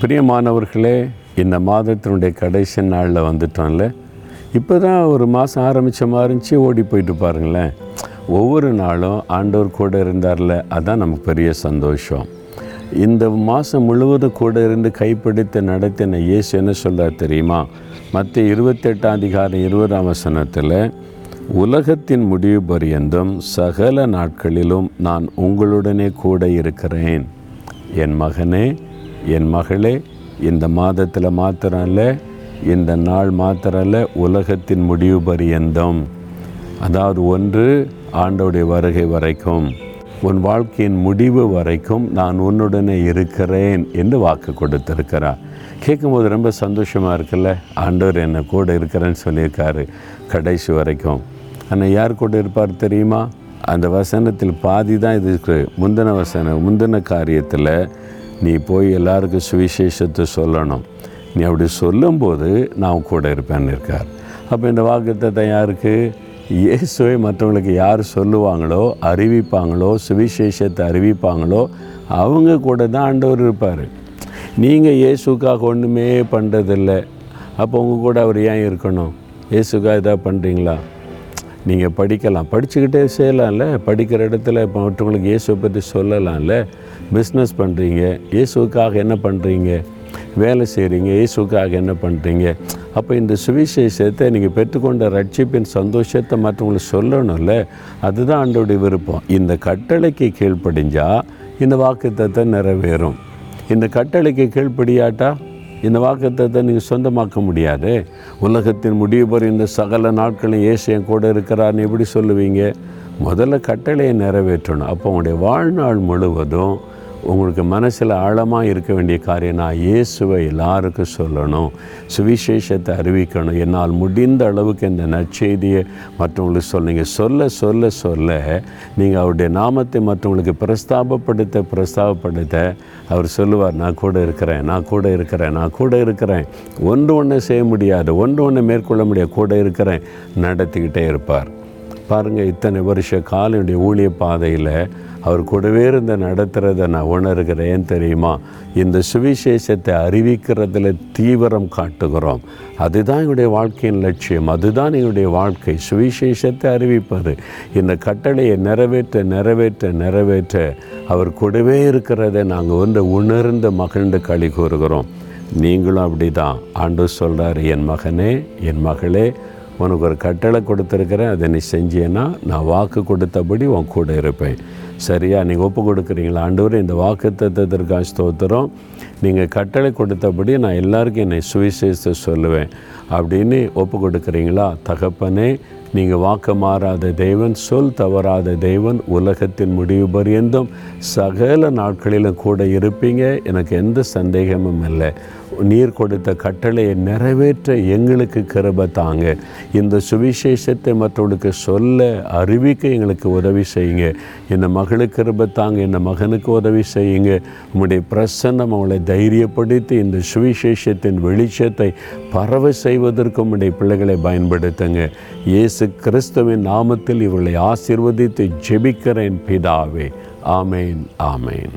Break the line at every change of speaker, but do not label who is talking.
பிரியமானவர்களே இந்த மாதத்தினுடைய கடைசி நாளில் வந்துட்டோம்ல. இப்போ தான் ஒரு மாதம் ஆரம்பித்த மாதிரி இருந்துச்சு ஓடி போயிட்டு பாருங்களேன். ஒவ்வொரு நாளும் ஆண்டவர் கூட இருந்தார்ல அதான் நமக்கு பெரிய சந்தோஷம். இந்த மாதம் முழுவதும் கூட இருந்து கைப்பிடித்து நடத்தின இயேசு என்ன சொல்கிறார் தெரியுமா? மற்ற இருபத்தெட்டாம் அதிகாரம் இருபதாம் வசனத்தில் உலகத்தின் முடிவு பரியந்தும் சகல நாட்களிலும் நான் உங்களுடனே கூட இருக்கிறேன். என் மகனே என் மகளே இந்த மாதத்தில் மாத்திரம் இல்லை இந்த நாள் மாத்திரம் இல்லை உலகத்தின் முடிவு பரியந்தம். அதாவது ஒன்று ஆண்டோடைய வருகை வரைக்கும். உன் வாழ்க்கையின் முடிவு வரைக்கும் நான் உன்னுடனே இருக்கிறேன் என்று வாக்கு கொடுத்துருக்கிறார். கேட்கும்போது ரொம்ப சந்தோஷமாக இருக்குல்ல? ஆண்டவர் என்னை கூட இருக்கிறேன்னு சொல்லியிருக்காரு கடைசி வரைக்கும். ஆனால் யார் கூட இருப்பார் தெரியுமா? அந்த வசனத்தில் பாதி தான் இது இருக்கு. முந்தின வசனம் முந்தின காரியத்தில் நீ போய் எல்லாருக்கும் சுவிசேஷத்தை சொல்லணும். நீ அப்படி சொல்லும்போது நான் கூட இருப்பேன்னு இருக்கார். அப்போ இந்த வாக்குத்தத்தை யாருக்கு? இயேசுவை மற்றவங்களுக்கு யார் சொல்லுவாங்களோ அறிவிப்பாங்களோ சுவிசேஷத்தை அறிவிப்பாங்களோ அவங்க கூட தான் ஆண்டவர் இருப்பார். நீங்கள் இயேசுக்காக ஒன்றுமே பண்ணுறதில்ல அப்போ உங்கள் கூட அவர் ஏன் இருக்கணும்? இயேசுக்காக எதாவது பண்ணுறீங்களா நீங்கள் படிக்கலாம். படிச்சுக்கிட்டே செய்யலாம்ல. படிக்கிற இடத்துல இப்போ மற்றவங்களுக்கு இயேசுவை பற்றி சொல்லலாம்ல. பிஸ்னஸ் பண்ணுறீங்க இயேசுக்காக என்ன பண்ணுறீங்க வேலை செய்கிறீங்க இயேசுக்காக என்ன பண்ணுறீங்க அப்போ இந்த சுவிசேஷத்தை நீங்கள் பெற்றுக்கொண்ட ரட்சிப்பின் சந்தோஷத்தை மற்றவங்களுக்கு சொல்லணும்ல. அதுதான் ஆண்டோடைய விருப்பம். இந்த கட்டளைக்கு கீழ்ப்படிஞ்சால் இந்த வாக்குத்தத்தை நிறைவேறும். இந்த கட்டளைக்கு கீழ்ப்படியாட்டா? இந்த வாக்குத்தத்தை நீங்கள் சொந்தமாக்க முடியாது. உலகத்தின் முடிவு பெறும் இந்த சகல நாட்களும் இயேசு என் கூட இருக்கிறார்னு எப்படி சொல்லுவீங்க? முதல்ல கட்டளையை நிறைவேற்றணும். அப்போ உங்களுடைய வாழ்நாள் முழுவதும் உங்களுக்கு மனசில் ஆழமாக இருக்க வேண்டிய காரியம் நான் இயேசுவை எல்லாருக்கும் சொல்லணும் சுவிசேஷத்தை அறிவிக்கணும். என்னால் முடிந்த அளவுக்கு இந்த நற்செய்தியை மற்றவங்களுக்கு சொல்லுங்க சொல்ல சொல்ல சொல்ல நீங்கள் அவருடைய நாமத்தை மற்றவங்களுக்கு பிரஸ்தாபப்படுத்த பிரஸ்தாபப்படுத்த அவர் சொல்லுவார் நான் கூட இருக்கிறேன் நான் கூட இருக்கிறேன் நான் கூட இருக்கிறேன். ஒன்று ஒன்று செய்ய முடியாது ஒன்று ஒன்று மேற்கொள்ள முடியாது கூட இருக்கிறேன். நடத்திக்கிட்டே இருப்பார். பாருங்கள் இத்தனை வருஷ காலையுடைய ஊழிய பாதையில் அவர் கூடவே இருந்த நடத்துகிறத நான் உணர்கிறேன் தெரியுமா? இந்த சுவிசேஷத்தை அறிவிக்கிறதுல தீவிரம் காட்டுகிறோம். அதுதான் எங்களுடைய வாழ்க்கையின் லட்சியம். அதுதான் எங்களுடைய வாழ்க்கை. சுவிசேஷத்தை அறிவிப்பது. இந்த கட்டளையை நிறைவேற்ற நிறைவேற்ற நிறைவேற்ற அவர் கூடவே இருக்கிறத நாங்கள் வந்து உணர்ந்து மகிழ்ந்து களி கூறுகிறோம். நீங்களும் அப்படி தான் ஆண்டு சொல்கிறார் என் மகனே என் மகளே உனக்கு ஒரு கட்டளை கொடுத்துருக்கிறேன் அதை நீ செஞ்சேன்னா நான் வாக்கு கொடுத்தபடி உன் கூட இருப்பேன். சரியா? நீங்கள் ஒப்பு கொடுக்குறீங்களா? ஆண்டவர் இந்த வாக்கு தத்துவத்திற்காக ஸ்தோத்திரம். நீங்கள் கட்டளை கொடுத்தபடி நான் எல்லாருக்கும் என்னை சுவிசேஷத்தை சொல்லுவேன். அப்படின்னு ஒப்பு கொடுக்குறீங்களா? தகப்பனே நீங்கள் வாக்க மாறாத தெய்வன் சொல் தவறாத தெய்வன் உலகத்தின் முடிவு பரியந்தும் சகல நாட்களிலும் கூட இருப்பீங்க. எனக்கு எந்த சந்தேகமும் இல்லை. நீர் கொடுத்த கட்டளையை நிறைவேற்ற எங்களுக்கு கிருப தாங்க. இந்த சுவிசேஷத்தை மற்றவர்களுக்கு சொல்ல அறிவிக்க எங்களுக்கு உதவி செய்யுங்க. இந்த மகளுக்கு கிருப தாங்க இந்த மகனுக்கு உதவி செய்யுங்க. உங்களுடைய பிரசன்னம் அவளை தைரியப்படுத்தி இந்த சுவிசேஷத்தின் வெளிச்சத்தை பரவ செய்வதற்கும் உடைய பிள்ளைகளை பயன்படுத்துங்க. இயேசு கிறிஸ்துவின் நாமத்தில் இவர்களை ஆசிர்வதித்து ஜெபிக்கிறேன் பிதாவே. ஆமேன் ஆமேன்.